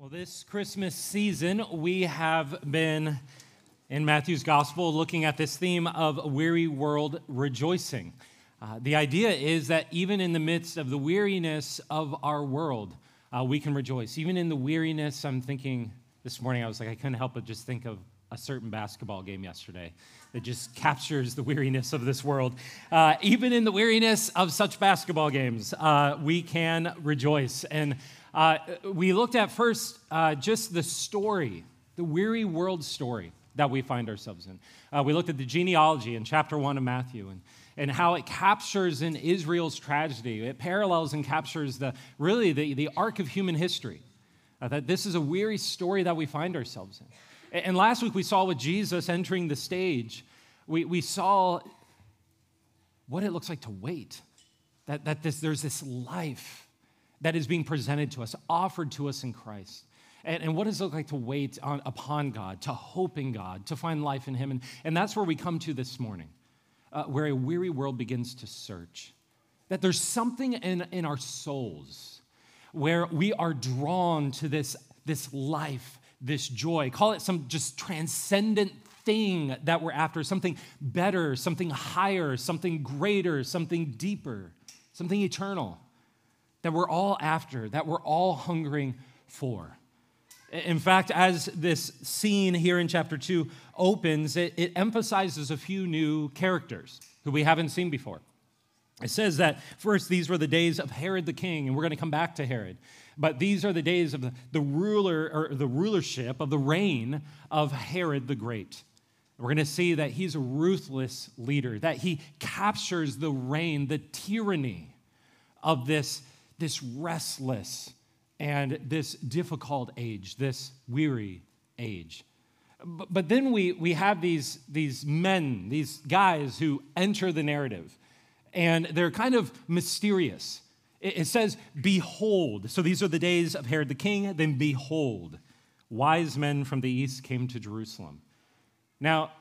Well, this Christmas season, we have been in Matthew's gospel looking at this theme of weary world rejoicing. Uh, the idea is that even in the midst of the weariness of our world, uh, we can rejoice. Even in the weariness, I'm thinking this morning, I was like, I couldn't help but just think of a certain basketball game yesterday that just captures the weariness of this world. Uh, even in the weariness of such basketball games, uh, we can rejoice. And uh, we looked at first uh, just the story, the weary world story that we find ourselves in. Uh, we looked at the genealogy in chapter one of Matthew and, and how it captures in Israel's tragedy. It parallels and captures the really the, the arc of human history. Uh, that this is a weary story that we find ourselves in. And, and last week we saw with Jesus entering the stage, we, we saw what it looks like to wait. That, that this, there's this life that is being presented to us, offered to us in Christ. And, and what does it look like to wait on, upon God, to hope in God, to find life in Him? And, and that's where we come to this morning, uh, where a weary world begins to search. That there's something in, in our souls where we are drawn to this, this life, this joy. Call it some just transcendent thing that we're after, something better, something higher, something greater, something deeper, something eternal that we're all after, that we're all hungering for. In fact, as this scene here in chapter 2 opens, it, it, emphasizes a few new characters who we haven't seen before. It says that first, these were the days of Herod the king, and we're going to come back to Herod. But these are the days of the, the ruler or the rulership of the reign of Herod the Great. We're going to see that he's a ruthless leader, that he captures the reign, the tyranny of this this restless and this difficult age, this weary age. But, but then we, we have these, these men, these guys who enter the narrative, and they're kind of mysterious. It, it says, Behold. So these are the days of Herod the king. Then, behold, wise men from the east came to Jerusalem. Now,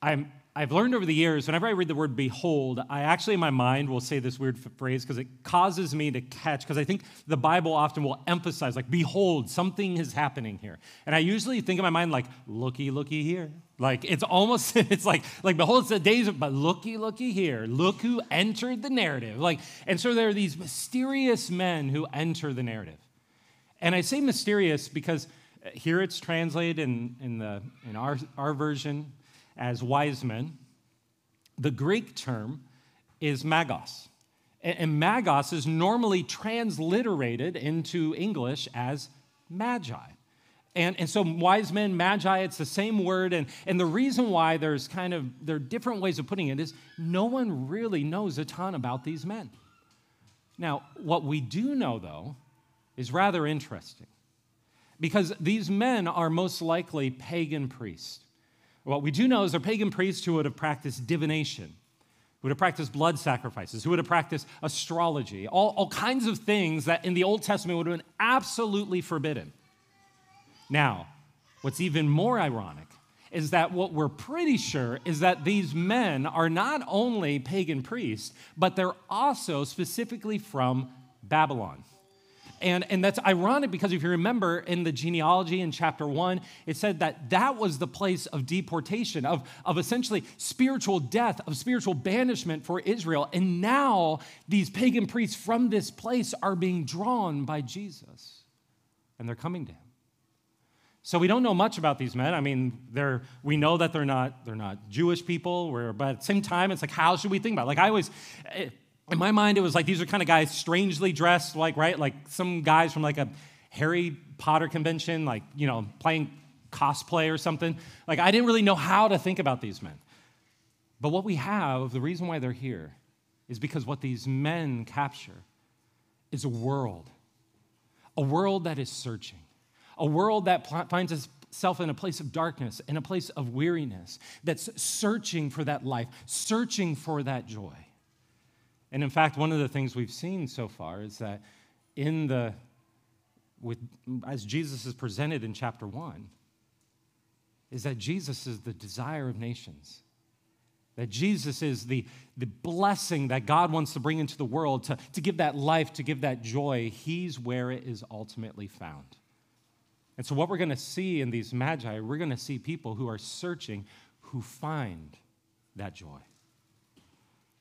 I'm I've learned over the years, whenever I read the word behold, I actually in my mind will say this weird phrase because it causes me to catch, because I think the Bible often will emphasize, like, behold, something is happening here. And I usually think in my mind, like, looky, looky here. Like, it's almost, it's like, like, behold, it's the days of, but looky, looky here. Look who entered the narrative. Like, and so there are these mysterious men who enter the narrative. And I say mysterious because uh, here it's translated in, in, the, in our, our version as wise men. The Greek term is magos. And magos is normally transliterated into English as magi. And, and so wise men, magi, it's the same word. And, and the reason why there's kind of, there are different ways of putting it is no one really knows a ton about these men. Now, what we do know, though, is rather interesting because these men are most likely pagan priests. What we do know is they're pagan priests who would have practiced divination, who would have practiced blood sacrifices, who would have practiced astrology, all, all kinds of things that in the Old Testament would have been absolutely forbidden. Now, what's even more ironic is that what we're pretty sure is that these men are not only pagan priests, but they're also specifically from Babylon. And, and that's ironic because if you remember in the genealogy in chapter one, it said that that was the place of deportation, of, of essentially spiritual death, of spiritual banishment for Israel. And now these pagan priests from this place are being drawn by Jesus, and they're coming to him. So we don't know much about these men. I mean, they're, we know that they're not, they're not Jewish people, but at the same time, it's like, how should we think about it? Like I always, eh, in my mind, it was like these are kind of guys strangely dressed, like, right? Like some guys from like a Harry Potter convention, like, you know, playing cosplay or something. Like, I didn't really know how to think about these men. But what we have, the reason why they're here, is because what these men capture is a world, a world that is searching, a world that finds itself in a place of darkness, in a place of weariness, that's searching for that life, searching for that joy. And in fact, one of the things we've seen so far is that in the with as Jesus is presented in chapter 1 is that Jesus is the desire of nations. That Jesus is the, the blessing that God wants to bring into the world to, to give that life, to give that joy. He's where it is ultimately found. And so, what we're going to see in these magi, we're going to see people who are searching, who find that joy.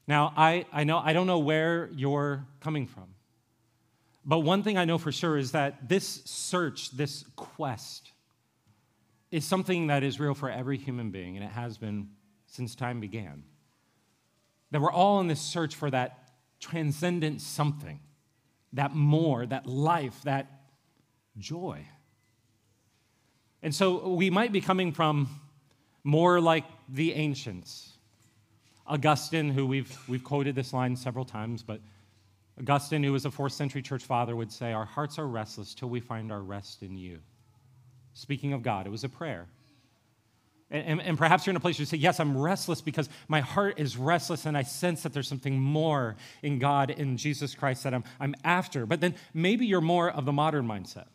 Now, I, I, know, I don't know where you're coming from, but one thing I know for sure is that this search, this quest, is something that is real for every human being, and it has been since time began. That we're all in this search for that transcendent something, that more, that life, that joy. And so we might be coming from more like the ancients. Augustine, who we've, we've quoted this line several times, but Augustine, who was a fourth century church father, would say, Our hearts are restless till we find our rest in you. Speaking of God, it was a prayer. And, and, and, perhaps you're in a place where you say, Yes, I'm restless because my heart is restless and I sense that there's something more in God, in Jesus Christ that I'm, I'm after. But then maybe you're more of the modern mindset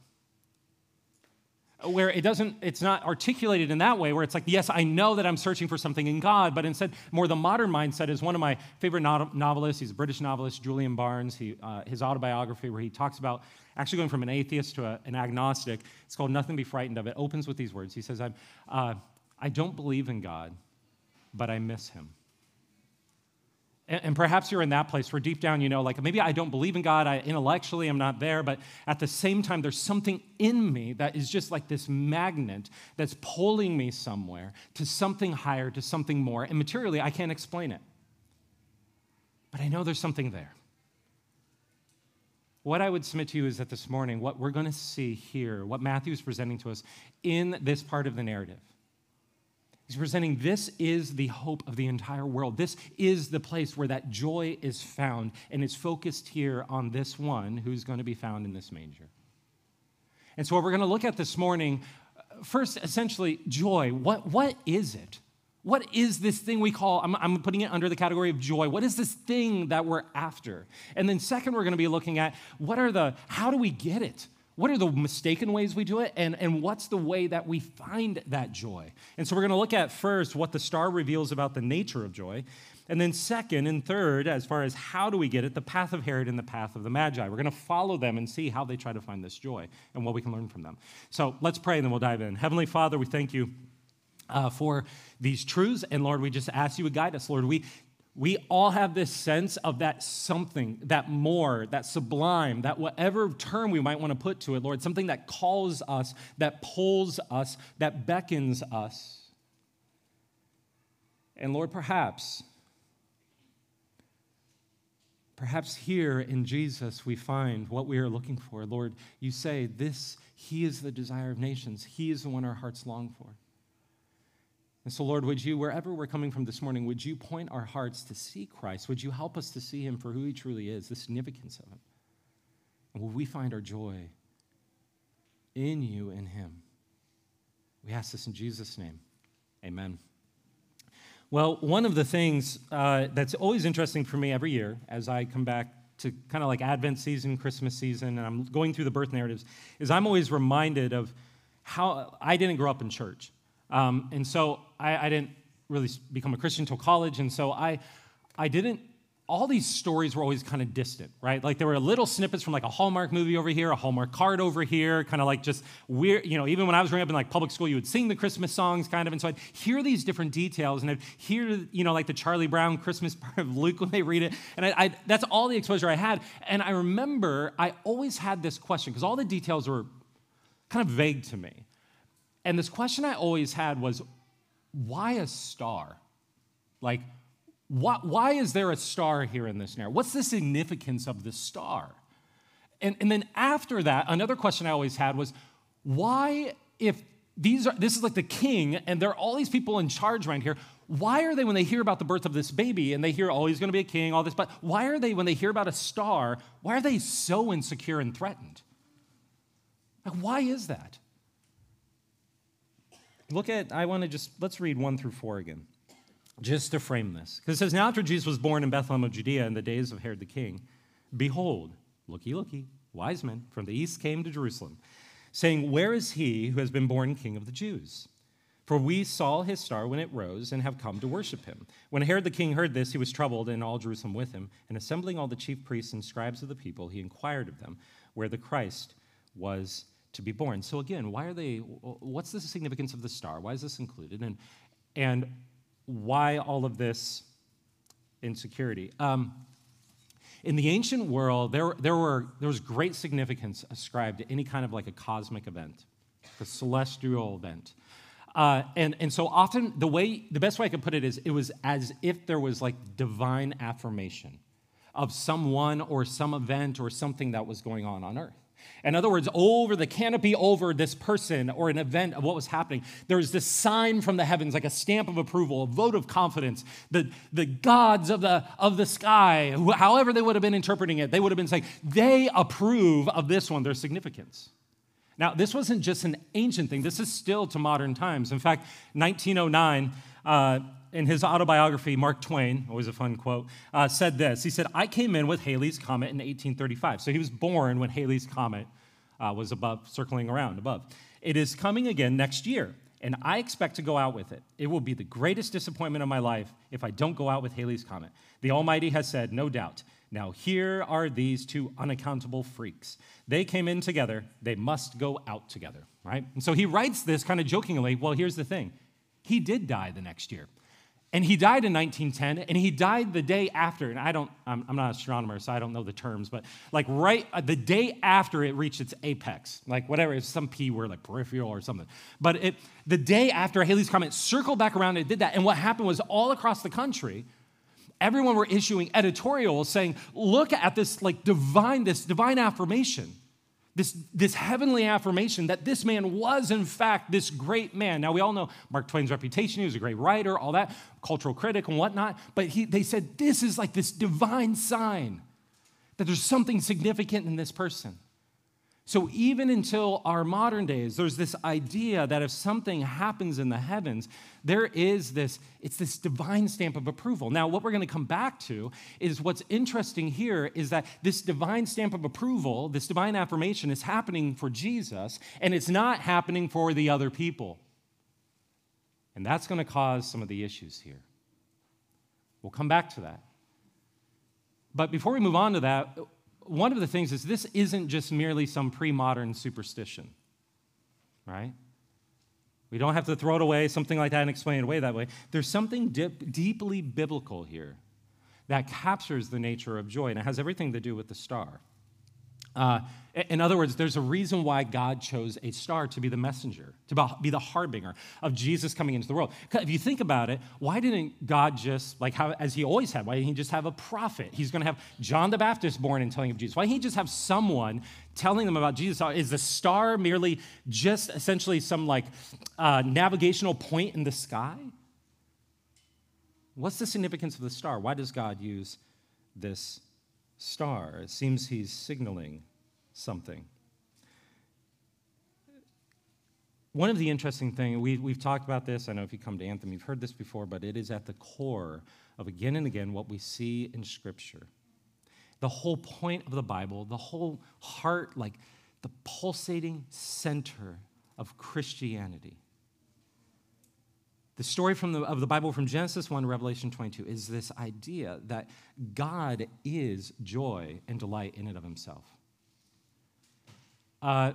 where it doesn't it's not articulated in that way where it's like yes i know that i'm searching for something in god but instead more the modern mindset is one of my favorite novelists. He's a british novelist julian barnes. He, uh, his autobiography where he talks about actually going from an atheist to a, an agnostic it's called nothing to be frightened of. It opens with these words. He says I'm, uh, i don't believe in god but i miss him and, perhaps you're in that place where deep down you know, like maybe I don't believe in God, I intellectually I'm not there, but at the same time, there's something in me that is just like this magnet that's pulling me somewhere to something higher, to something more. And materially, I can't explain it. But I know there's something there. What I would submit to you is that this morning, what we're going to see here, what Matthew is presenting to us in this part of the narrative, He's presenting this is the hope of the entire world. This is the place where that joy is found, and it's focused here on this one who's going to be found in this manger. And so, what we're going to look at this morning uh, first, essentially, joy. What, what is it? What is this thing we call, I'm, I'm, putting it under the category of joy. What is this thing that we're after? And then, second, we're going to be looking at what are the, how do we get it? What are the mistaken ways we do it? And, and what's the way that we find that joy? And so we're going to look at first what the star reveals about the nature of joy. And then, second and third, as far as how do we get it, the path of Herod and the path of the Magi. We're going to follow them and see how they try to find this joy and what we can learn from them. So let's pray and then we'll dive in. Heavenly Father, we thank you. Uh, for these truths. And Lord, we just ask you to guide us. Lord, we we all have this sense of that something, that more, that sublime, that whatever term we might want to put to it, Lord, something that calls us, that pulls us, that beckons us. And Lord, perhaps, perhaps here in Jesus we find what we are looking for. Lord, you say, This, He is the desire of nations, He is the one our hearts long for. And so, Lord, would you, wherever we're coming from this morning, would you point our hearts to see Christ? Would you help us to see him for who he truly is, the significance of him? And will we find our joy in you and him? We ask this in Jesus' name. Amen. Well, one of the things uh, that's always interesting for me every year as I come back to kind of like Advent season, Christmas season, and I'm going through the birth narratives, is I'm always reminded of how I didn't grow up in church. Um, and so I, I, didn't really become a Christian until college. And so I, I didn't, all these stories were always kind of distant, right? Like there were little snippets from like a Hallmark movie over here, a Hallmark card over here, kind of like just weird, you know, even when I was growing up in like public school, you would sing the Christmas songs kind of. And so I'd hear these different details and I'd hear, you know, like the Charlie Brown Christmas part of Luke when they read it. And I, I, that's all the exposure I had. And I remember I always had this question because all the details were kind of vague to me. And this question I always had was why a star? Like, why, why is there a star here in this narrative? What's the significance of the star? And, and then after that, another question I always had was why, if these are, this is like the king and there are all these people in charge around here, why are they, when they hear about the birth of this baby and they hear, oh, he's going to be a king, all this, but why are they, when they hear about a star, why are they so insecure and threatened? Like, why is that? Look at, I want to just, let's read one through four again, just to frame this. Because it says, Now after Jesus was born in Bethlehem of Judea in the days of Herod the king, behold, looky, looky, wise men from the east came to Jerusalem, saying, Where is he who has been born king of the Jews? For we saw his star when it rose and have come to worship him. When Herod the king heard this, he was troubled, and all Jerusalem with him. And assembling all the chief priests and scribes of the people, he inquired of them where the Christ was to be born. So, again, why are they, what's the significance of the star? Why is this included? And, and why all of this insecurity? Um, in the ancient world, there, there, were, there was great significance ascribed to any kind of like a cosmic event, a celestial event. Uh, and, and so often, the way, the best way I could put it is it was as if there was like divine affirmation of someone or some event or something that was going on on earth. In other words, over the canopy over this person or an event of what was happening, there was this sign from the heavens, like a stamp of approval, a vote of confidence. The, the gods of the, of the sky, however they would have been interpreting it, they would have been saying, they approve of this one, their significance. Now, this wasn't just an ancient thing, this is still to modern times. In fact, 1909, uh, in his autobiography, Mark Twain, always a fun quote, uh, said this. He said, I came in with Halley's Comet in 1835. So he was born when Halley's Comet uh, was above, circling around above. It is coming again next year, and I expect to go out with it. It will be the greatest disappointment of my life if I don't go out with Halley's Comet. The Almighty has said, no doubt. Now, here are these two unaccountable freaks. They came in together, they must go out together, right? And so he writes this kind of jokingly. Well, here's the thing he did die the next year. And he died in 1910, and he died the day after. And I don't, I'm, I'm, not an astronomer, so I don't know the terms, but like right uh, the day after it reached its apex, like whatever, it's some P word, like peripheral or something. But it, the day after Halley's Comet circled back around, it did that. And what happened was all across the country, everyone were issuing editorials saying, look at this like divine, this divine affirmation this, this heavenly affirmation that this man was, in fact, this great man. Now, we all know Mark Twain's reputation. He was a great writer, all that, cultural critic and whatnot. But he, they said this is like this divine sign that there's something significant in this person. So, even until our modern days, there's this idea that if something happens in the heavens, there is this, it's this divine stamp of approval. Now, what we're going to come back to is what's interesting here is that this divine stamp of approval, this divine affirmation, is happening for Jesus, and it's not happening for the other people. And that's going to cause some of the issues here. We'll come back to that. But before we move on to that, one of the things is this isn't just merely some pre modern superstition, right? We don't have to throw it away, something like that, and explain it away that way. There's something dip, deeply biblical here that captures the nature of joy, and it has everything to do with the star. Uh, in other words, there's a reason why God chose a star to be the messenger, to be the harbinger of Jesus coming into the world. If you think about it, why didn't God just, like as he always had, why didn't he just have a prophet? He's going to have John the Baptist born and telling of Jesus. Why didn't he just have someone telling them about Jesus? Is the star merely just essentially some like uh, navigational point in the sky? What's the significance of the star? Why does God use this star. It seems he's signaling something. One of the interesting things, we, we've talked about this, I know if you come to Anthem, you've heard this before, but it is at the core of again and again what we see in Scripture. The whole point of the Bible, the whole heart, like the pulsating center of Christianity the story from the, of the Bible from Genesis 1 to Revelation 22 is this idea that God is joy and delight in and of himself. Uh,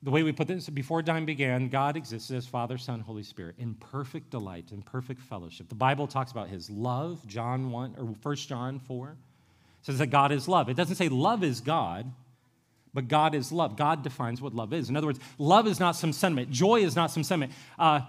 the way we put this, before time began, God existed as Father, Son, Holy Spirit in perfect delight and perfect fellowship. The Bible talks about his love, John 1 or 1 John 4 says that God is love. It doesn't say love is God, but God is love. God defines what love is. In other words, love is not some sentiment. Joy is not some sentiment. Uh,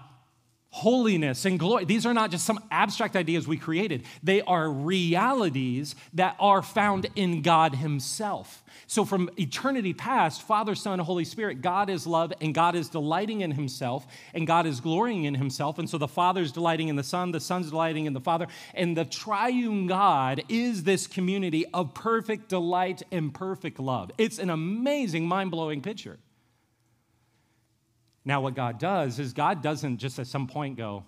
holiness and glory. These are not just some abstract ideas we created, they are realities that are found in God Himself. So, from eternity past, Father, Son, Holy Spirit, God is love and God is delighting in Himself and God is glorying in Himself. And so the Father's delighting in the Son, the Son's delighting in the Father. And the triune God is this community of perfect delight and perfect love. It's an amazing, mind blowing picture. Now, what God does is God doesn't just at some point go,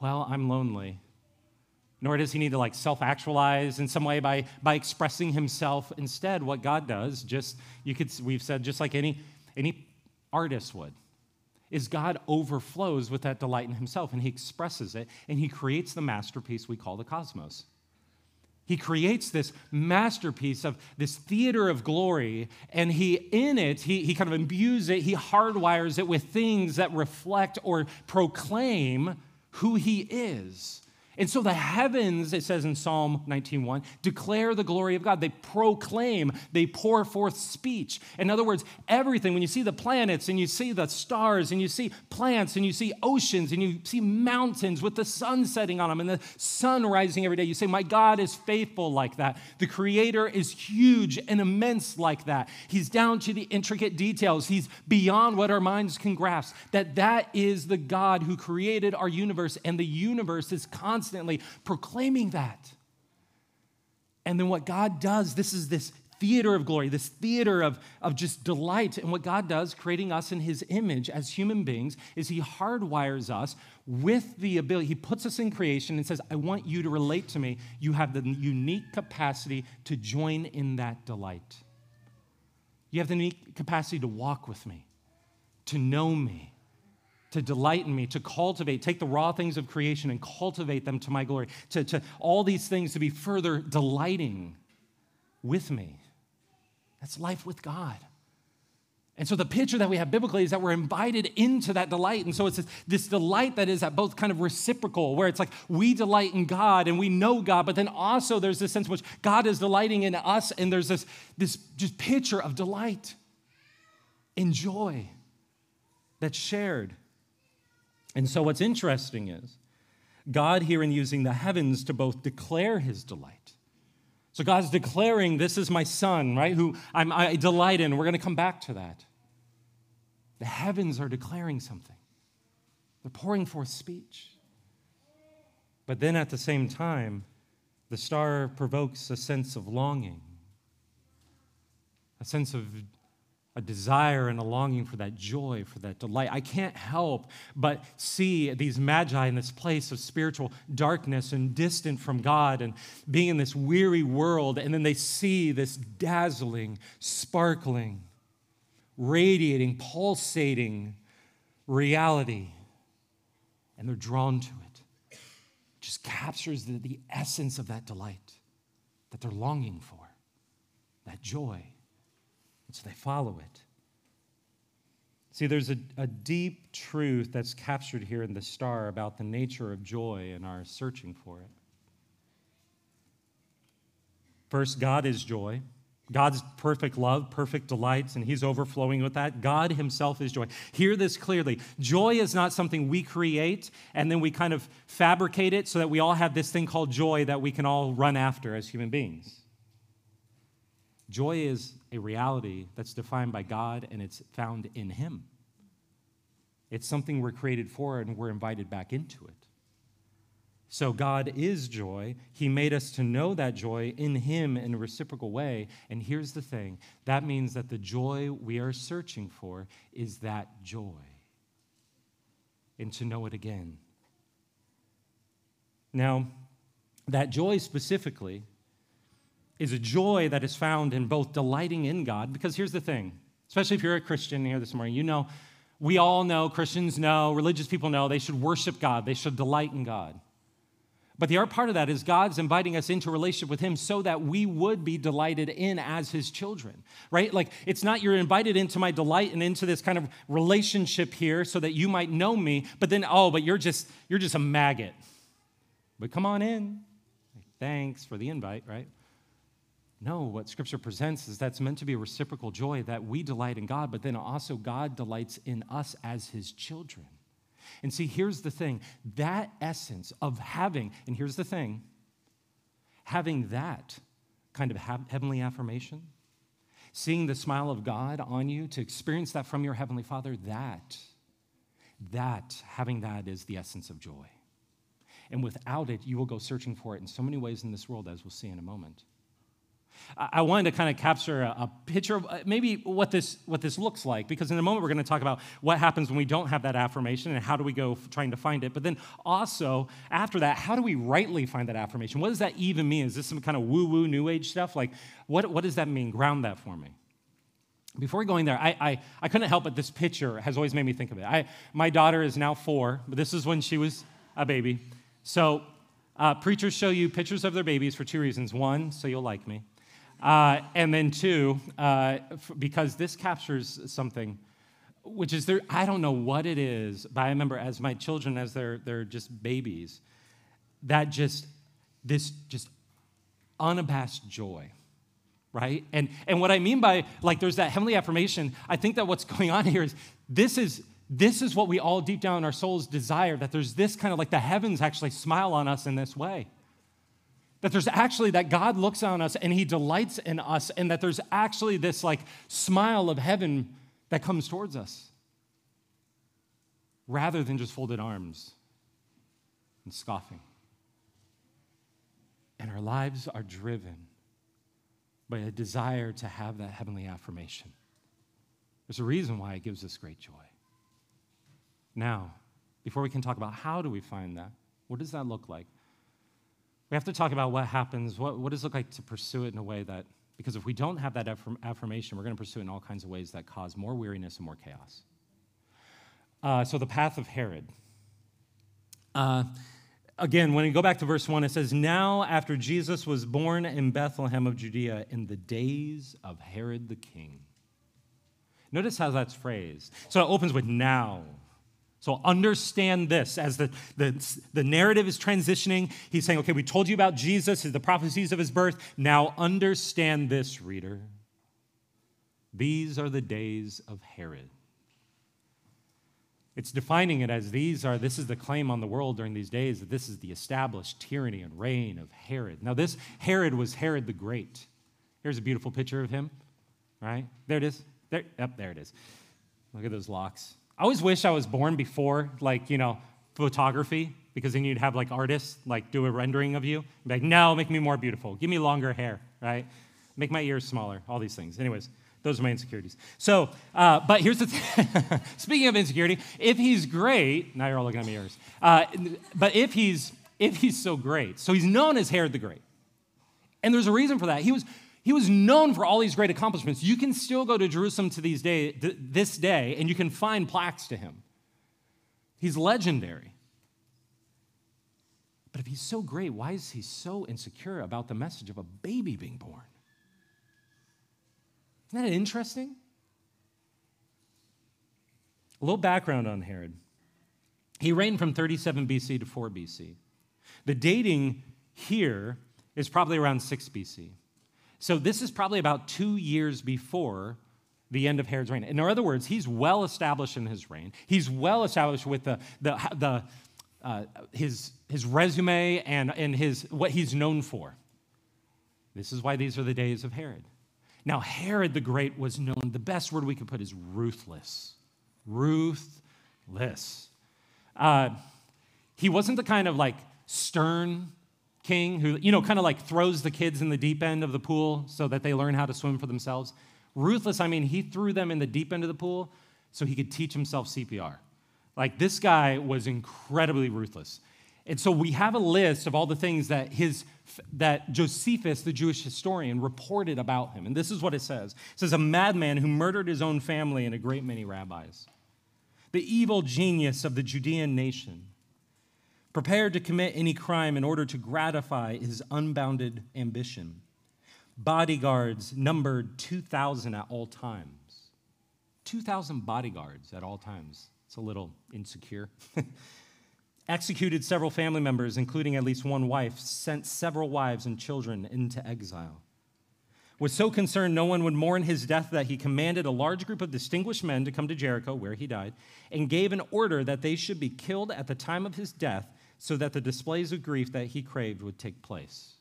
Well, I'm lonely. Nor does he need to like self actualize in some way by, by expressing himself. Instead, what God does, just you could, we've said, just like any, any artist would, is God overflows with that delight in himself and he expresses it and he creates the masterpiece we call the cosmos. He creates this masterpiece of this theater of glory, and he, in it, he, he kind of imbues it, he hardwires it with things that reflect or proclaim who he is. And so the heavens, it says in Psalm 19:1, declare the glory of God. They proclaim, they pour forth speech. In other words, everything, when you see the planets and you see the stars and you see plants and you see oceans and you see mountains with the sun setting on them and the sun rising every day, you say, My God is faithful like that. The Creator is huge and immense like that. He's down to the intricate details. He's beyond what our minds can grasp. That that is the God who created our universe, and the universe is constantly constantly proclaiming that. And then what God does, this is this theater of glory, this theater of, of just delight. And what God does, creating us in his image as human beings, is he hardwires us with the ability, he puts us in creation and says, I want you to relate to me. You have the unique capacity to join in that delight. You have the unique capacity to walk with me, to know me, to delight in me, to cultivate, take the raw things of creation and cultivate them to my glory, to, to all these things to be further delighting with me. That's life with God. And so the picture that we have biblically is that we're invited into that delight. And so it's this, this, delight that is at both kind of reciprocal, where it's like we delight in God and we know God, but then also there's this sense in which God is delighting in us, and there's this, this just picture of delight and joy that's shared. And so, what's interesting is God here in using the heavens to both declare his delight. So, God's declaring, This is my son, right, who I'm, I delight in. We're going to come back to that. The heavens are declaring something, they're pouring forth speech. But then at the same time, the star provokes a sense of longing, a sense of a desire and a longing for that joy, for that delight. I can't help but see these magi in this place of spiritual darkness and distant from God and being in this weary world. And then they see this dazzling, sparkling, radiating, pulsating reality. And they're drawn to it. it just captures the, the essence of that delight that they're longing for, that joy. And so they follow it. See, there's a, a deep truth that's captured here in the star about the nature of joy and our searching for it. First, God is joy. God's perfect love, perfect delights, and He's overflowing with that. God Himself is joy. Hear this clearly. Joy is not something we create and then we kind of fabricate it so that we all have this thing called joy that we can all run after as human beings. Joy is a reality that's defined by God and it's found in Him. It's something we're created for and we're invited back into it. So, God is joy. He made us to know that joy in Him in a reciprocal way. And here's the thing that means that the joy we are searching for is that joy, and to know it again. Now, that joy specifically is a joy that is found in both delighting in God, because here's the thing, especially if you're a Christian here this morning, you know, we all know, Christians know, religious people know, they should worship God, they should delight in God. But the other part of that is God's inviting us into relationship with Him so that we would be delighted in as His children, right? Like, it's not you're invited into my delight and into this kind of relationship here so that you might know me, but then, oh, but you're just, you're just a maggot. But come on in. Thanks for the invite, right? No, what Scripture presents is that's meant to be a reciprocal joy that we delight in God, but then also God delights in us as His children. And see, here's the thing that essence of having, and here's the thing having that kind of heavenly affirmation, seeing the smile of God on you, to experience that from your Heavenly Father, that, that, having that is the essence of joy. And without it, you will go searching for it in so many ways in this world, as we'll see in a moment. I wanted to kind of capture a, picture of uh, maybe what this, what this looks like, because in a moment we're going to talk about what happens when we don't have that affirmation and how do we go trying to find it. But then also, after that, how do we rightly find that affirmation? What does that even mean? Is this some kind of woo woo new age stuff? Like, what, what does that mean? Ground that for me. Before going there, I, I, I couldn't help but this picture has always made me think of it. I, my daughter is now four, but this is when she was a baby. So Uh, preachers show you pictures of their babies for two reasons. One, so you'll like me. Uh, and then two, uh, f- because this captures something, which is there, I don't know what it is, but I remember as my children, as they're, they're just babies, that just, this just unabashed joy right? And and what i mean by like there's that heavenly affirmation i think that what's going on here is this is this is what we all deep down in our souls desire that there's this kind of like the heavens actually smile on us in this way that there's actually that god looks on us and he delights in us and that there's actually this like smile of heaven that comes towards us rather than just folded arms and scoffing and our lives are driven by a desire to have that heavenly affirmation. There's a reason why it gives us great joy. Now, before we can talk about how do we find that, what does that look like? We have to talk about what happens, what, what does it look like to pursue it in a way that, because if we don't have that affirm, affirmation, we're going to pursue it in all kinds of ways that cause more weariness and more chaos. Uh, so, the path of Herod. Uh, again, when we go back to verse 1, it says, Now after Jesus was born in Bethlehem of Judea in the days of Herod the king. Notice how that's phrased. So it opens with now. So understand this as the, the, the narrative is transitioning. He's saying, okay, we told you about Jesus, the prophecies of his birth. Now understand this, reader. These are the days of Herod. It's defining it as these are, this is the claim on the world during these days that this is the established tyranny and reign of Herod. Now, this Herod was Herod the Great. Here's a beautiful picture of him, right? There it is. There, there it is. Look at those locks. I always wish I was born before, like, you know, photography, because then you'd have like artists like do a rendering of you. Be like, no, make me more beautiful. Give me longer hair, right? Make my ears smaller, all these things. Anyways, those are my insecurities. So, uh, but here's the thing. Speaking of insecurity, if he's great, now you're all looking at me ears. Uh, but if he's if he's so great, so he's known as Herod the Great, and there's a reason for that. He was he was known for all these great accomplishments. You can still go to Jerusalem to these day, th- this day, and you can find plaques to him. He's legendary. But if he's so great, why is he so insecure about the message of a baby being born? Isn't that interesting? A little background on Herod. He reigned from 37 BC to 4 BC. The dating here is probably around 6 BC. So this is probably about two years before the end of Herod's reign. In other words, he's well established in his reign. He's well established with the, the, the, uh, his, his resume and, and his, what he's known for. This is why these are the days of Herod. Now, Herod the Great was known, the best word we could put is ruthless. Ruthless. Uh, he wasn't the kind of like stern king who, you know, kind of like throws the kids in the deep end of the pool so that they learn how to swim for themselves. Ruthless, I mean, he threw them in the deep end of the pool so he could teach himself CPR. Like this guy was incredibly ruthless. And so we have a list of all the things that his that Josephus, the Jewish historian, reported about him. And this is what it says. It says a madman who murdered his own family and a great many rabbis. The evil genius of the Judean nation, prepared to commit any crime in order to gratify his unbounded ambition. Bodyguards numbered 2,000 at all times. 2,000 bodyguards at all times. It's a little insecure. executed several family members, including at least one wife, sent several wives and children into exile. Was so concerned no one would mourn his death that he commanded a large group of distinguished men to come to Jericho, where he died, and gave an order that they should be killed at the time of his death so that the displays of grief that he craved would take place.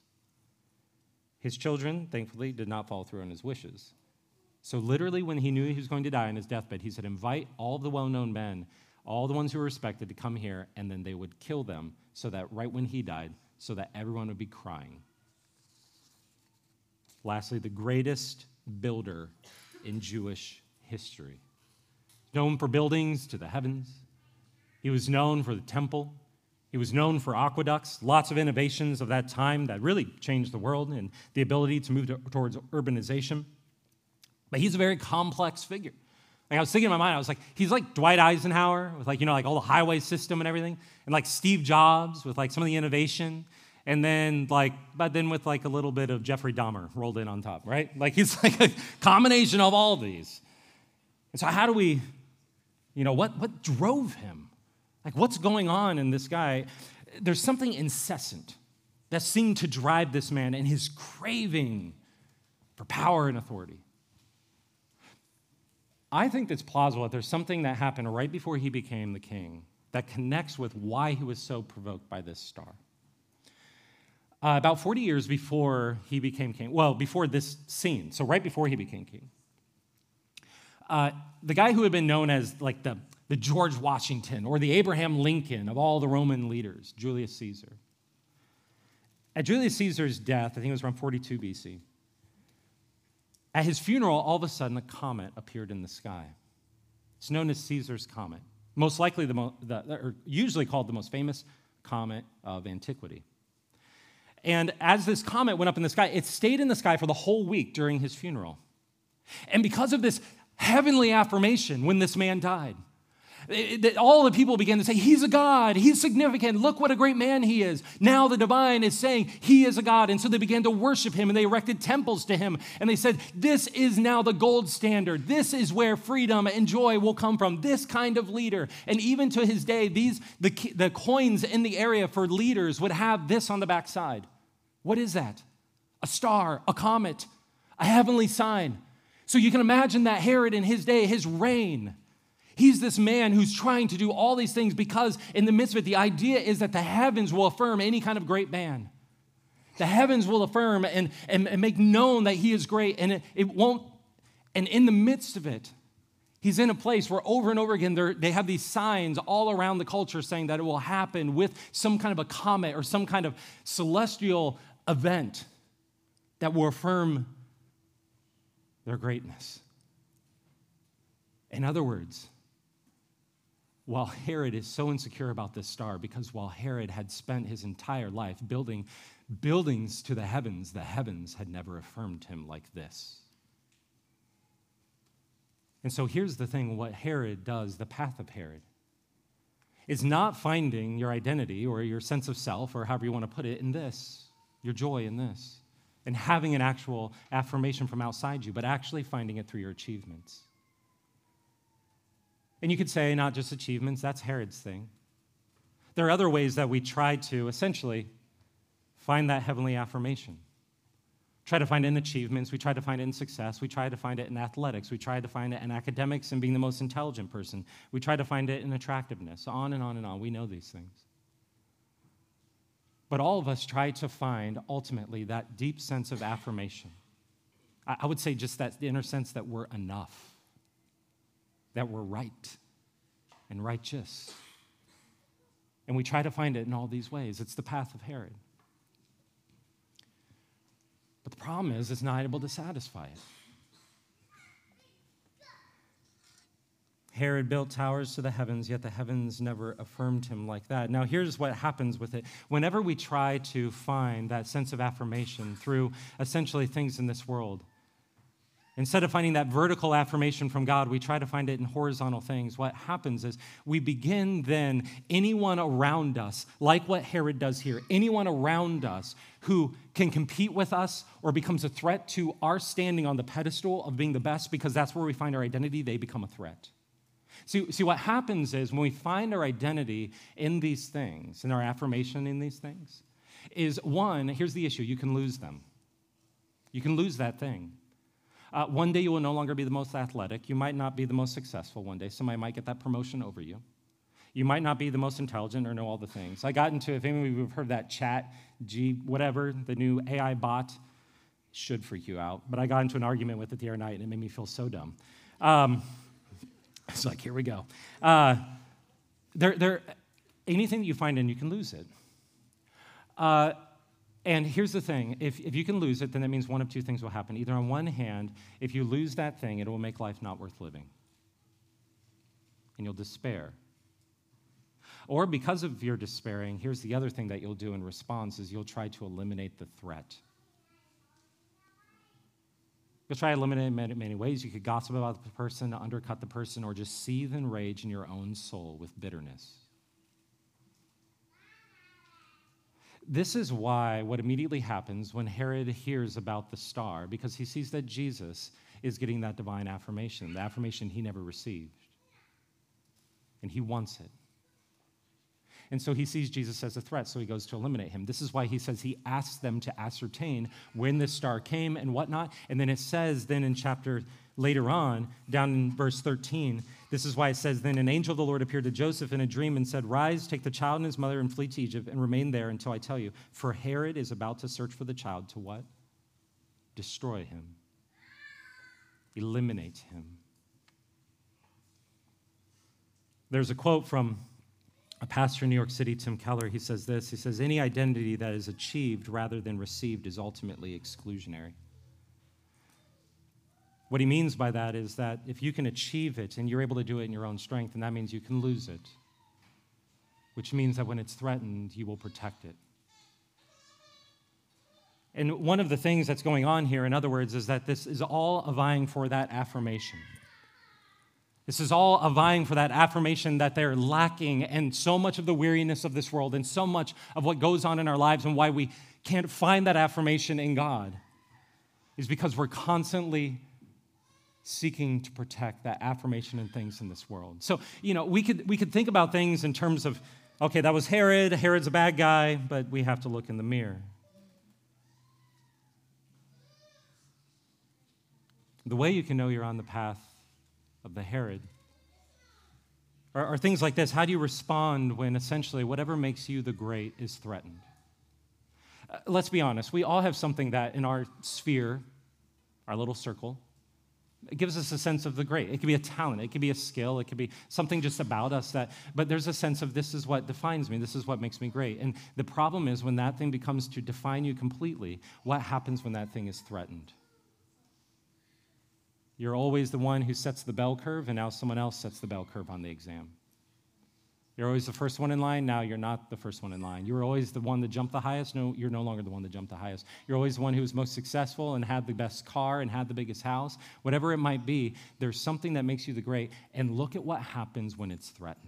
His children, thankfully, did not fall through on his wishes. So, literally, when he knew he was going to die on his deathbed, he said, Invite all the well known men all the ones who were respected to come here, and then they would kill them so that right when he died, so that everyone would be crying. Lastly, the greatest builder in Jewish history. Known for buildings to the heavens, he was known for the temple. He was known for aqueducts, lots of innovations of that time that really changed the world and the ability to move to, towards urbanization. But he's a very complex figure. Like I was thinking in my mind, I was like, he's like Dwight Eisenhower with like, you know, like all the highway system and everything, and like Steve Jobs with like some of the innovation. and then like, but then with like a little bit of Jeffrey Dahmer rolled in on top, right? Like he's like a combination of all these. And so, how do we, you know, what, what drove him? Like, what's going on in this guy? There's something incessant that seemed to drive this man and his craving for power and authority. I think it's plausible that there's something that happened right before he became the king that connects with why he was so provoked by this star. Uh, about 40 years before he became king, well, before this scene, so right before he became king, uh, the guy who had been known as like the, the George Washington or the Abraham Lincoln of all the Roman leaders, Julius Caesar. At Julius Caesar's death, I think it was around 42 BC, at his funeral, all of a sudden a comet appeared in the sky. It's known as Caesar's comet, most likely the, mo- the or usually called the most famous comet of antiquity. And as this comet went up in the sky, it stayed in the sky for the whole week during his funeral. And because of this heavenly affirmation when this man died, all the people began to say, He's a God. He's significant. Look what a great man he is. Now the divine is saying, He is a God. And so they began to worship him and they erected temples to him. And they said, This is now the gold standard. This is where freedom and joy will come from. This kind of leader. And even to his day, these the, the coins in the area for leaders would have this on the backside. What is that? A star, a comet, a heavenly sign. So you can imagine that Herod in his day, his reign He's this man who's trying to do all these things because, in the midst of it, the idea is that the heavens will affirm any kind of great man. The heavens will affirm and, and, and make known that he is great, and it, it won't. And in the midst of it, he's in a place where over and over again they have these signs all around the culture saying that it will happen with some kind of a comet or some kind of celestial event that will affirm their greatness. In other words, while Herod is so insecure about this star, because while Herod had spent his entire life building buildings to the heavens, the heavens had never affirmed him like this. And so here's the thing what Herod does, the path of Herod, is not finding your identity or your sense of self, or however you want to put it, in this, your joy in this, and having an actual affirmation from outside you, but actually finding it through your achievements. And you could say not just achievements, that's Herod's thing. There are other ways that we try to essentially find that heavenly affirmation. Try to find it in achievements, we try to find it in success, we try to find it in athletics, we try to find it in academics and being the most intelligent person, we try to find it in attractiveness, on and on and on. We know these things. But all of us try to find ultimately that deep sense of affirmation. I would say just that inner sense that we're enough that we're right and righteous. And we try to find it in all these ways. It's the path of Herod. But the problem is, it's not able to satisfy it. Herod built towers to the heavens, yet the heavens never affirmed him like that. Now, here's what happens with it. Whenever we try to find that sense of affirmation through essentially things in this world, Instead of finding that vertical affirmation from God, we try to find it in horizontal things. What happens is we begin then, anyone around us, like what Herod does here, anyone around us who can compete with us or becomes a threat to our standing on the pedestal of being the best because that's where we find our identity, they become a threat. See, see, what happens is when we find our identity in these things, in our affirmation in these things, is one, here's the issue you can lose them. You can lose that thing. Uh, one day you will no longer be the most athletic. You might not be the most successful one day. Somebody might get that promotion over you. You might not be the most intelligent or know all the things. I got into, if any of you have heard that chat, G, whatever, the new AI bot, should freak you out. But I got into an argument with it the other night and it made me feel so dumb. Um, it's like, here we go. Uh, there, there, anything that you find in, you can lose it. Uh, and here's the thing if, if you can lose it, then that means one of two things will happen. Either, on one hand, if you lose that thing, it will make life not worth living, and you'll despair. Or because of your despairing, here's the other thing that you'll do in response is you'll try to eliminate the threat. You'll try to eliminate it in many, many ways. You could gossip about the person, undercut the person, or just seethe in rage in your own soul with bitterness. This is why what immediately happens when Herod hears about the star, because he sees that Jesus is getting that divine affirmation, the affirmation he never received. And he wants it. And so he sees Jesus as a threat, so he goes to eliminate him. This is why he says he asks them to ascertain when this star came and whatnot. And then it says, then in chapter later on, down in verse 13, this is why it says, Then an angel of the Lord appeared to Joseph in a dream and said, Rise, take the child and his mother and flee to Egypt and remain there until I tell you. For Herod is about to search for the child to what? Destroy him, eliminate him. There's a quote from a pastor in New York City, Tim Keller. He says this He says, Any identity that is achieved rather than received is ultimately exclusionary. What he means by that is that if you can achieve it and you're able to do it in your own strength, then that means you can lose it, which means that when it's threatened, you will protect it. And one of the things that's going on here, in other words, is that this is all vying for that affirmation. This is all vying for that affirmation that they're lacking, and so much of the weariness of this world, and so much of what goes on in our lives, and why we can't find that affirmation in God, is because we're constantly seeking to protect that affirmation and things in this world. So, you know, we could, we could think about things in terms of, okay, that was Herod, Herod's a bad guy, but we have to look in the mirror. The way you can know you're on the path of the Herod are, are things like this. How do you respond when essentially whatever makes you the great is threatened? Uh, let's be honest, we all have something that in our sphere, our little circle, it gives us a sense of the great. It could be a talent, it could be a skill, it could be something just about us that, but there's a sense of this is what defines me, this is what makes me great. And the problem is when that thing becomes to define you completely, what happens when that thing is threatened? You're always the one who sets the bell curve, and now someone else sets the bell curve on the exam. You're always the first one in line. Now you're not the first one in line. You were always the one that jumped the highest. No, you're no longer the one that jumped the highest. You're always the one who was most successful and had the best car and had the biggest house. Whatever it might be, there's something that makes you the great. And look at what happens when it's threatened.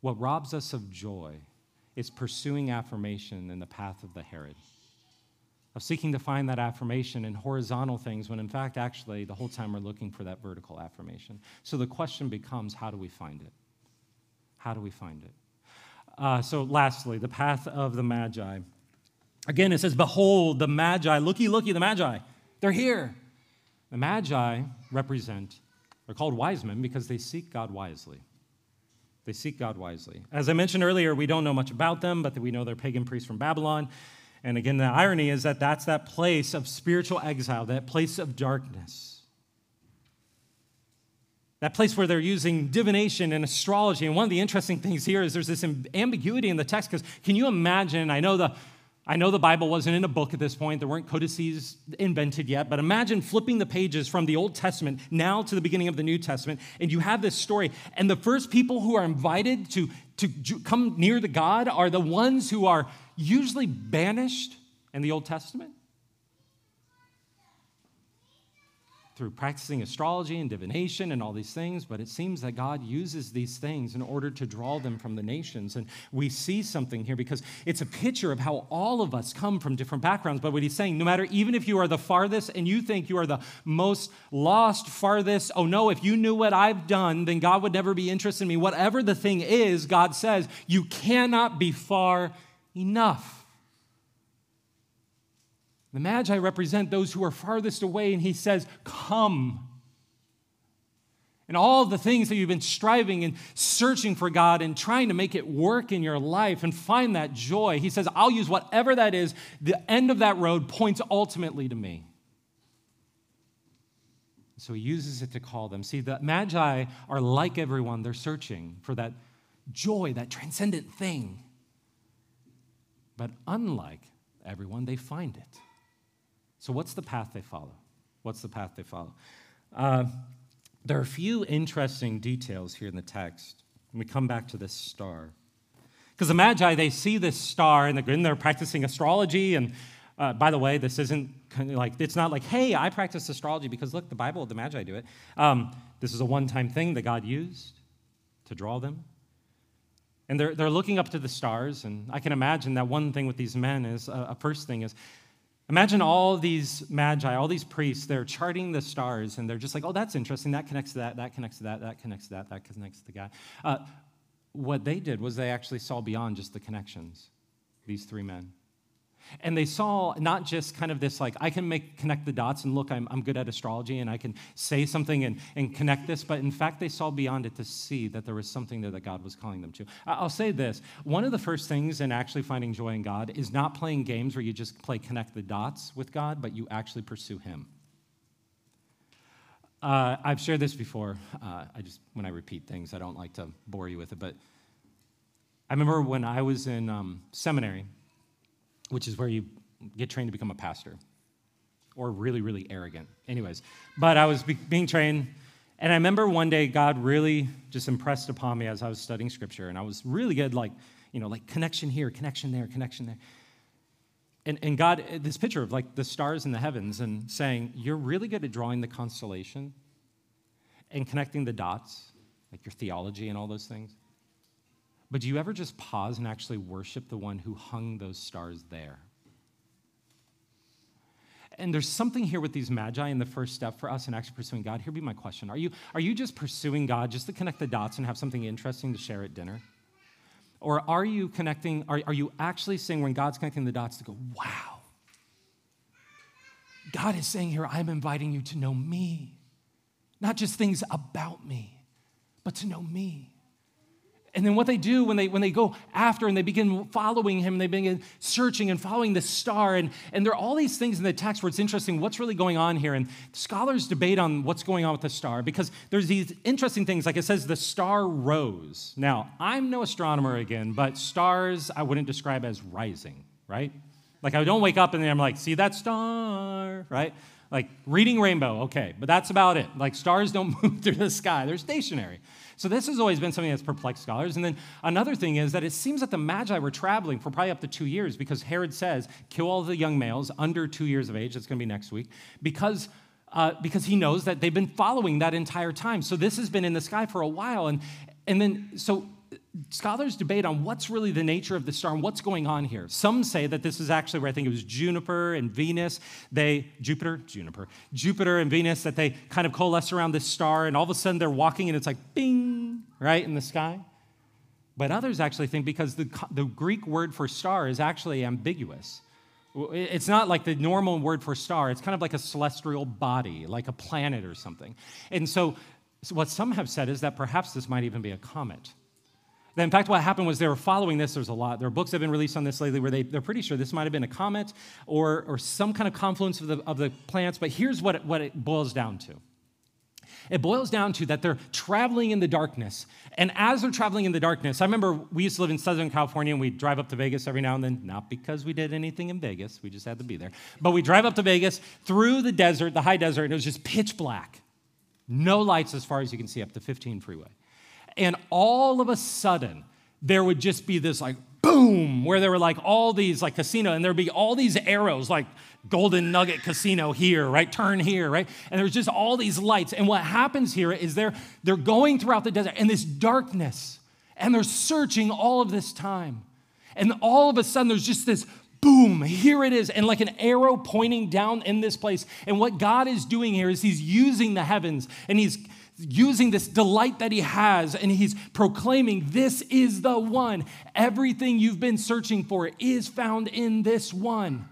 What robs us of joy is pursuing affirmation in the path of the Herod of seeking to find that affirmation in horizontal things when in fact actually the whole time we're looking for that vertical affirmation. So the question becomes how do we find it? How do we find it? Uh, so lastly the path of the magi. Again it says behold the magi. Looky looky the magi. They're here. The magi represent they're called wise men because they seek god wisely. They seek god wisely. As i mentioned earlier we don't know much about them but we know they're pagan priests from babylon and again, the irony is that that's that place of spiritual exile, that place of darkness. That place where they're using divination and astrology. And one of the interesting things here is there's this ambiguity in the text because can you imagine? I know the I know the Bible wasn't in a book at this point. There weren't codices invented yet, but imagine flipping the pages from the Old Testament now to the beginning of the New Testament, and you have this story. And the first people who are invited to, to come near to God are the ones who are usually banished in the Old Testament through practicing astrology and divination and all these things, but it seems that God uses these things in order to draw them from the nations. And we see something here because it's a picture of how all of us come from different backgrounds. But what he's saying, no matter, even if you are the farthest and you think you are the most lost, farthest, oh no, if you knew what I've done, then God would never be interested in me. Whatever the thing is, God says, you cannot be far enough. The Magi represent those who are farthest away, and he says, Come. And all the things that you've been striving and searching for God and trying to make it work in your life and find that joy, he says, I'll use whatever that is. The end of that road points ultimately to me. So he uses it to call them. See, the Magi are like everyone, they're searching for that joy, that transcendent thing. But unlike everyone, they find it. So, what's the path they follow? What's the path they follow? Uh, there are a few interesting details here in the text. We come back to this star. Because the Magi, they see this star and they're, they're practicing astrology. And uh, by the way, this isn't like, it's not like, hey, I practice astrology because look, the Bible, the Magi do it. Um, this is a one time thing that God used to draw them. And they're, they're looking up to the stars. And I can imagine that one thing with these men is uh, a first thing is imagine all these magi, all these priests, they're charting the stars and they're just like, oh, that's interesting. That connects to that, that connects to that, that connects to that, that connects to the guy. Uh, what they did was they actually saw beyond just the connections, these three men. And they saw not just kind of this, like, I can make connect the dots and look, I'm, I'm good at astrology and I can say something and, and connect this, but in fact, they saw beyond it to see that there was something there that God was calling them to. I'll say this one of the first things in actually finding joy in God is not playing games where you just play connect the dots with God, but you actually pursue Him. Uh, I've shared this before. Uh, I just, when I repeat things, I don't like to bore you with it, but I remember when I was in um, seminary, which is where you get trained to become a pastor or really, really arrogant. Anyways, but I was be- being trained, and I remember one day God really just impressed upon me as I was studying scripture, and I was really good, like, you know, like connection here, connection there, connection there. And, and God, this picture of like the stars in the heavens and saying, You're really good at drawing the constellation and connecting the dots, like your theology and all those things. But do you ever just pause and actually worship the one who hung those stars there? And there's something here with these magi in the first step for us in actually pursuing God. Here be my question. Are you, are you just pursuing God just to connect the dots and have something interesting to share at dinner? Or are you connecting, are, are you actually saying when God's connecting the dots to go, wow, God is saying here, I'm inviting you to know me, not just things about me, but to know me. And then what they do when they when they go after and they begin following him, and they begin searching and following the star. And, and there are all these things in the text where it's interesting what's really going on here. And scholars debate on what's going on with the star because there's these interesting things, like it says the star rose. Now, I'm no astronomer again, but stars I wouldn't describe as rising, right? Like I don't wake up and I'm like, see that star, right? Like reading rainbow, okay, but that's about it. Like stars don't move through the sky, they're stationary. So this has always been something that's perplexed scholars. And then another thing is that it seems that the Magi were traveling for probably up to two years because Herod says, kill all the young males under two years of age. That's going to be next week. Because uh, because he knows that they've been following that entire time. So this has been in the sky for a while. And, and then, so scholars debate on what's really the nature of the star and what's going on here. Some say that this is actually where I think it was Juniper and Venus, they, Jupiter, Juniper, Jupiter and Venus, that they kind of coalesce around this star, and all of a sudden they're walking and it's like bing, right, in the sky. But others actually think because the, the Greek word for star is actually ambiguous. It's not like the normal word for star, it's kind of like a celestial body, like a planet or something. And so, so what some have said is that perhaps this might even be a comet in fact, what happened was they were following this. There's a lot. There are books that have been released on this lately where they, they're pretty sure this might have been a comet or, or some kind of confluence of the, of the planets. But here's what it, what it boils down to it boils down to that they're traveling in the darkness. And as they're traveling in the darkness, I remember we used to live in Southern California and we'd drive up to Vegas every now and then, not because we did anything in Vegas, we just had to be there. But we drive up to Vegas through the desert, the high desert, and it was just pitch black. No lights as far as you can see up the 15 freeway. And all of a sudden, there would just be this like boom, where there were like all these like casino, and there'd be all these arrows like Golden Nugget Casino here, right? Turn here, right? And there's just all these lights. And what happens here is they're they're going throughout the desert in this darkness, and they're searching all of this time. And all of a sudden, there's just this boom, here it is, and like an arrow pointing down in this place. And what God is doing here is He's using the heavens and He's using this delight that he has and he's proclaiming, This is the one. Everything you've been searching for is found in this one.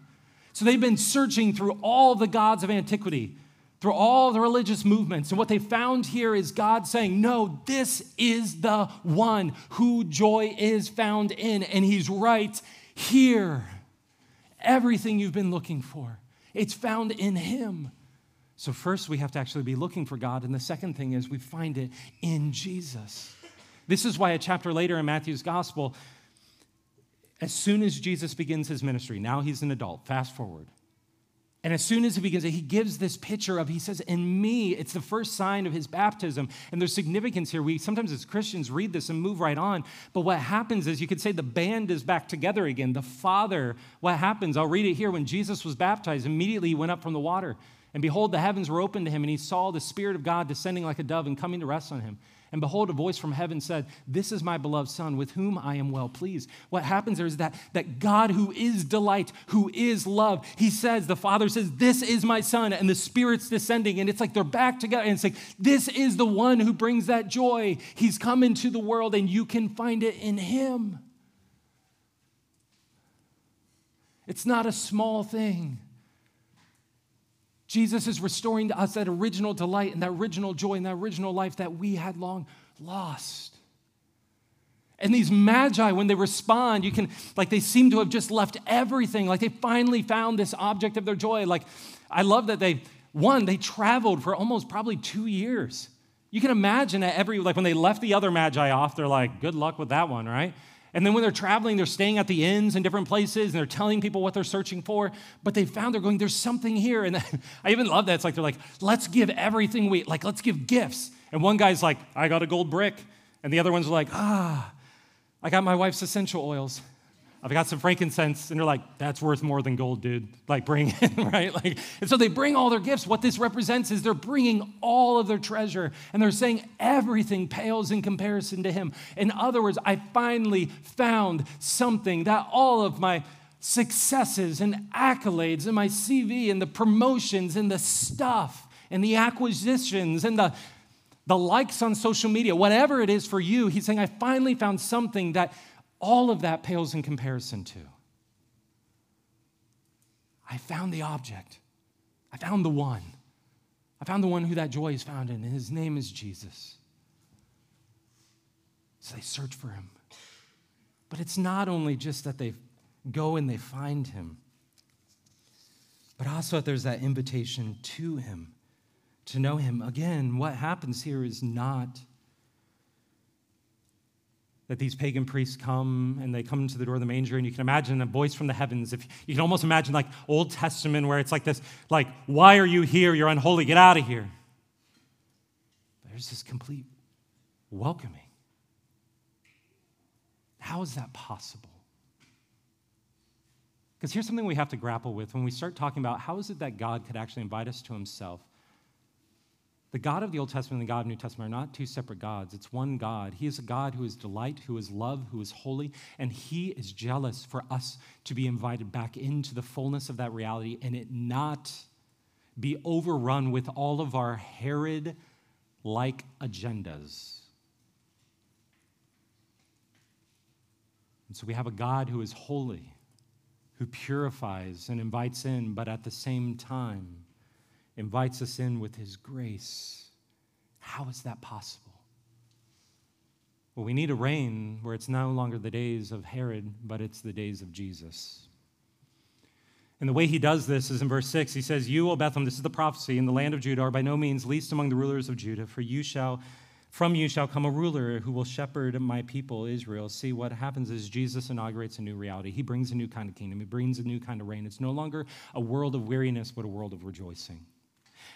So they've been searching through all the gods of antiquity, through all the religious movements. And what they found here is God saying, No, this is the one who joy is found in. And he's right here. Everything you've been looking for, it's found in him. So, first, we have to actually be looking for God. And the second thing is we find it in Jesus. This is why a chapter later in Matthew's gospel, as soon as Jesus begins his ministry, now he's an adult, fast forward. And as soon as he begins, it, he gives this picture of, he says, in me, it's the first sign of his baptism. And there's significance here. We sometimes as Christians read this and move right on. But what happens is you could say the band is back together again. The Father, what happens? I'll read it here. When Jesus was baptized, immediately he went up from the water. And behold, the heavens were opened to him, and he saw the Spirit of God descending like a dove and coming to rest on him. And behold, a voice from heaven said, This is my beloved Son, with whom I am well pleased. What happens there is that, that God, who is delight, who is love, he says, the Father says, This is my Son, and the Spirit's descending, and it's like they're back together. And it's like, This is the one who brings that joy. He's come into the world, and you can find it in him. It's not a small thing. Jesus is restoring to us that original delight and that original joy and that original life that we had long lost. And these magi, when they respond, you can, like, they seem to have just left everything. Like, they finally found this object of their joy. Like, I love that they, one, they traveled for almost probably two years. You can imagine that every, like, when they left the other magi off, they're like, good luck with that one, right? And then when they're traveling, they're staying at the inns in different places and they're telling people what they're searching for. But they found they're going, there's something here. And I even love that. It's like they're like, let's give everything we, like, let's give gifts. And one guy's like, I got a gold brick. And the other ones like, ah, I got my wife's essential oils. I've got some frankincense. And they're like, that's worth more than gold, dude. Like, bring it, right? Like, and so they bring all their gifts. What this represents is they're bringing all of their treasure and they're saying everything pales in comparison to him. In other words, I finally found something that all of my successes and accolades and my CV and the promotions and the stuff and the acquisitions and the the likes on social media, whatever it is for you, he's saying, I finally found something that all of that pales in comparison to. I found the object. I found the one. I found the one who that joy is found in, and his name is Jesus. So they search for him. But it's not only just that they go and they find him, but also that there's that invitation to him, to know him. Again, what happens here is not that these pagan priests come and they come to the door of the manger and you can imagine a voice from the heavens. If you can almost imagine like old testament where it's like this like why are you here? You're unholy. Get out of here there's this complete welcoming. How is that possible? Because here's something we have to grapple with when we start talking about how is it that god could actually invite us to himself the God of the Old Testament and the God of the New Testament are not two separate gods. It's one God. He is a God who is delight, who is love, who is holy, and He is jealous for us to be invited back into the fullness of that reality and it not be overrun with all of our Herod like agendas. And so we have a God who is holy, who purifies and invites in, but at the same time, invites us in with his grace. How is that possible? Well, we need a reign where it's no longer the days of Herod, but it's the days of Jesus. And the way he does this is in verse 6. He says, You, O Bethlehem, this is the prophecy, in the land of Judah, are by no means least among the rulers of Judah, for you shall, from you shall come a ruler who will shepherd my people, Israel. See, what happens is Jesus inaugurates a new reality. He brings a new kind of kingdom, he brings a new kind of reign. It's no longer a world of weariness, but a world of rejoicing.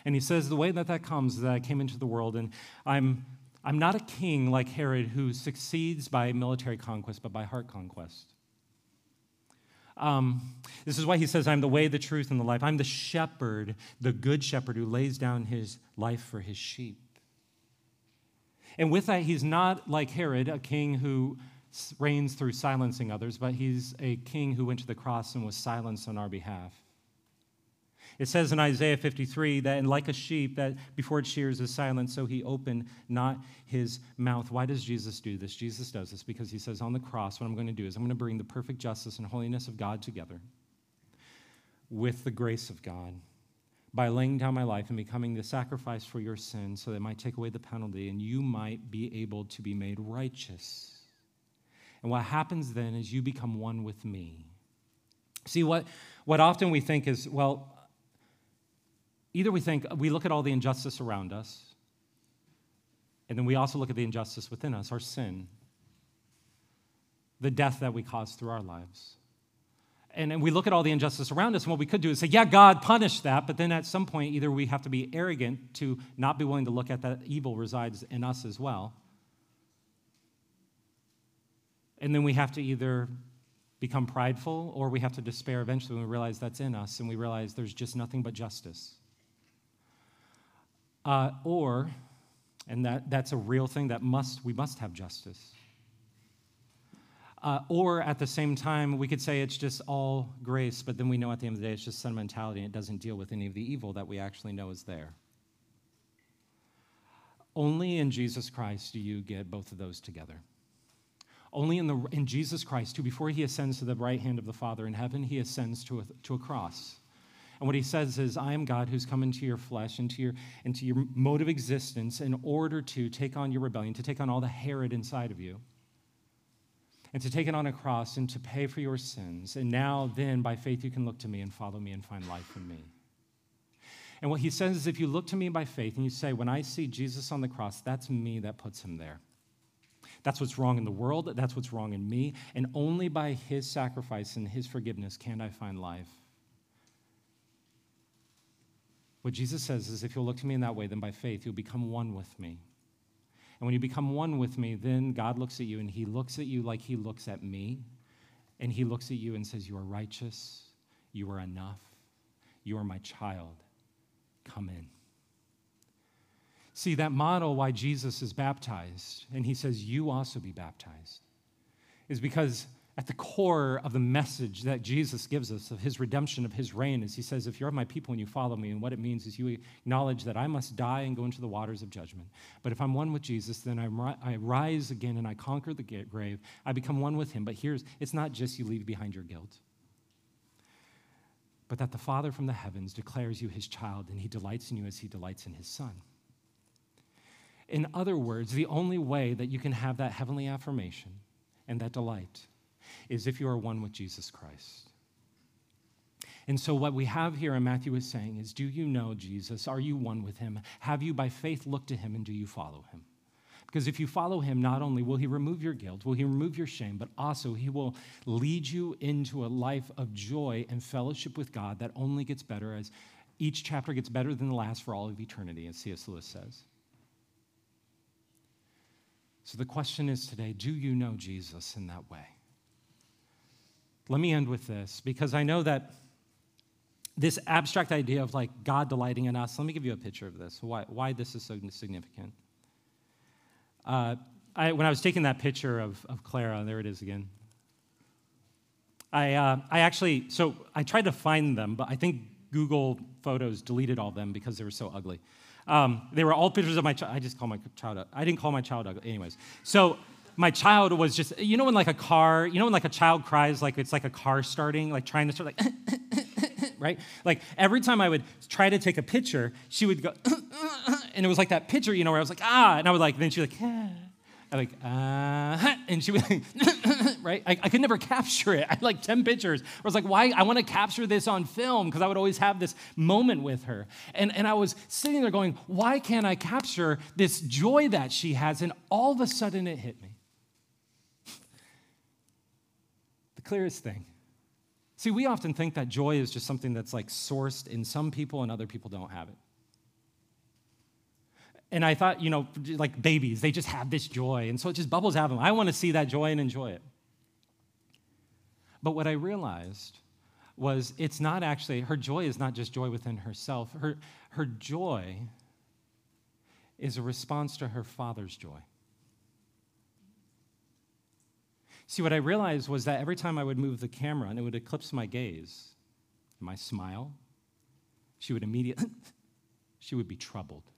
And he says, The way that that comes is that I came into the world, and I'm, I'm not a king like Herod who succeeds by military conquest, but by heart conquest. Um, this is why he says, I'm the way, the truth, and the life. I'm the shepherd, the good shepherd who lays down his life for his sheep. And with that, he's not like Herod, a king who reigns through silencing others, but he's a king who went to the cross and was silenced on our behalf. It says in Isaiah 53 that, and like a sheep that before it shears is silent, so he opened not his mouth. Why does Jesus do this? Jesus does this because he says on the cross, what I'm going to do is I'm going to bring the perfect justice and holiness of God together with the grace of God by laying down my life and becoming the sacrifice for your sins so that it might take away the penalty and you might be able to be made righteous. And what happens then is you become one with me. See, what, what often we think is, well, either we think we look at all the injustice around us, and then we also look at the injustice within us, our sin, the death that we cause through our lives. And, we look at all the injustice around us, and what we could do is say, yeah, God punished that, but then at some point, either we have to be arrogant to not be willing to look at that evil resides in us as well. And then we have to either become prideful or we have to despair eventually when we realize that's in us and we realize there's just nothing but justice. Uh, or, and that, that's a real thing that must, we must have justice. Uh, or at the same time, we could say it's just all grace, but then we know at the end of the day it's just sentimentality and it doesn't deal with any of the evil that we actually know is there. Only in Jesus Christ do you get both of those together. Only in, the, in Jesus Christ, who before he ascends to the right hand of the Father in heaven, he ascends to a, to a cross. And what he says is, I am God who's come into your flesh, into your, into your mode of existence, in order to take on your rebellion, to take on all the Herod inside of you, and to take it on a cross and to pay for your sins. And now, then, by faith, you can look to me and follow me and find life in me. And what he says is, if you look to me by faith and you say, When I see Jesus on the cross, that's me that puts him there. That's what's wrong in the world. That's what's wrong in me. And only by his sacrifice and his forgiveness can I find life. What Jesus says is if you'll look to me in that way, then by faith you'll become one with me. And when you become one with me, then God looks at you and he looks at you like he looks at me. And he looks at you and says, You are righteous. You are enough. You are my child. Come in. See, that model why Jesus is baptized, and he says, You also be baptized, is because at the core of the message that Jesus gives us of his redemption, of his reign, is he says, If you're my people and you follow me, and what it means is you acknowledge that I must die and go into the waters of judgment. But if I'm one with Jesus, then I, I rise again and I conquer the grave. I become one with him. But here's it's not just you leave behind your guilt, but that the Father from the heavens declares you his child, and he delights in you as he delights in his Son. In other words, the only way that you can have that heavenly affirmation and that delight is if you are one with Jesus Christ. And so, what we have here, and Matthew is saying, is Do you know Jesus? Are you one with him? Have you by faith looked to him, and do you follow him? Because if you follow him, not only will he remove your guilt, will he remove your shame, but also he will lead you into a life of joy and fellowship with God that only gets better as each chapter gets better than the last for all of eternity, as C.S. Lewis says. So the question is today do you know Jesus in that way? Let me end with this because I know that this abstract idea of like God delighting in us, let me give you a picture of this, why, why this is so significant. Uh, I, when I was taking that picture of, of Clara, there it is again. I, uh, I actually, so I tried to find them, but I think Google Photos deleted all of them because they were so ugly. Um, they were all pictures of my child. I just call my child. I didn't call my child ugly. Anyways, so my child was just, you know, when like a car, you know, when like a child cries, like it's like a car starting, like trying to start, like, right? Like every time I would try to take a picture, she would go, and it was like that picture, you know, where I was like, ah, and I would like, then she like, ah. I'm like, uh, and she was like right? I, I, could never capture it. I had like 10 pictures. I was like, why? I want to capture this on film because I would always have this moment with her. And, and I was sitting there going, why can't I capture this joy that she has? And all of a sudden it hit me. the clearest thing. See, we often think that joy is just something that's like sourced in some people and other people don't have it. And I thought, you know, like babies, they just have this joy. And so it just bubbles out of them. I want to see that joy and enjoy it. But what I realized was it's not actually, her joy is not just joy within herself. Her, her joy is a response to her father's joy. See, what I realized was that every time I would move the camera and it would eclipse my gaze, my smile, she would immediately, she would be troubled.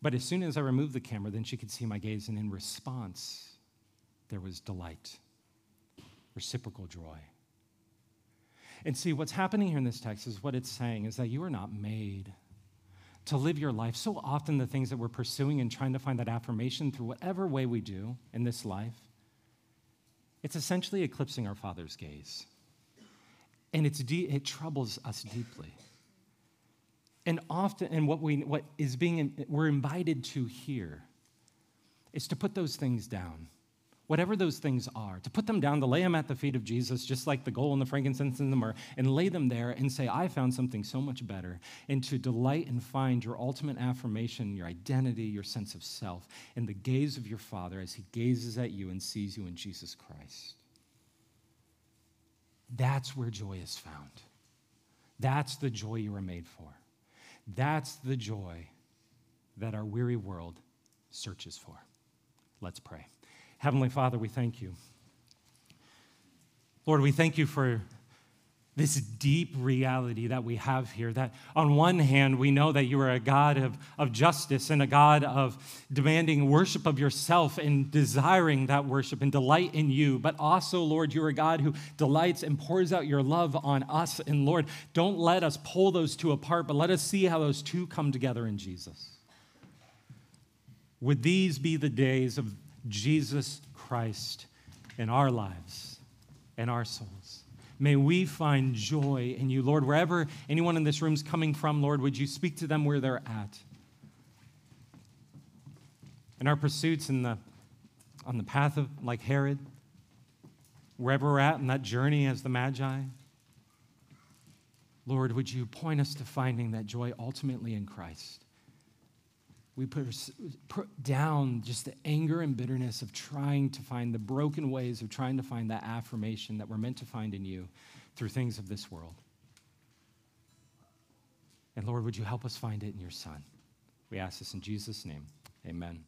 But as soon as I removed the camera, then she could see my gaze, and in response, there was delight, reciprocal joy. And see, what's happening here in this text is what it's saying is that you are not made to live your life. So often, the things that we're pursuing and trying to find that affirmation through whatever way we do in this life, it's essentially eclipsing our Father's gaze. And it's de- it troubles us deeply. And often, and what, we, what is being, we're invited to here is to put those things down, whatever those things are, to put them down, to lay them at the feet of Jesus, just like the gold and the frankincense and the myrrh, and lay them there and say, I found something so much better, and to delight and find your ultimate affirmation, your identity, your sense of self, in the gaze of your Father as He gazes at you and sees you in Jesus Christ. That's where joy is found. That's the joy you were made for. That's the joy that our weary world searches for. Let's pray. Heavenly Father, we thank you. Lord, we thank you for this deep reality that we have here. That on one hand, we know that you are a God of, of justice and a God of demanding worship of yourself and desiring that worship and delight in you. But also, Lord, you're a God who delights and pours out your love on us. And Lord, don't let us pull those two apart, but let us see how those two come together in Jesus. Would these be the days of Jesus Christ in our lives and our souls? May we find joy in you, Lord. Wherever anyone in this room is coming from, Lord, would you speak to them where they're at? In our pursuits in the, on the path of, like Herod, wherever we're at in that journey as the Magi, Lord, would you point us to finding that joy ultimately in Christ? We put, put down just the anger and bitterness of trying to find the broken ways of trying to find that affirmation that we're meant to find in you through things of this world. And Lord, would you help us find it in your Son? We ask this in Jesus' name. Amen.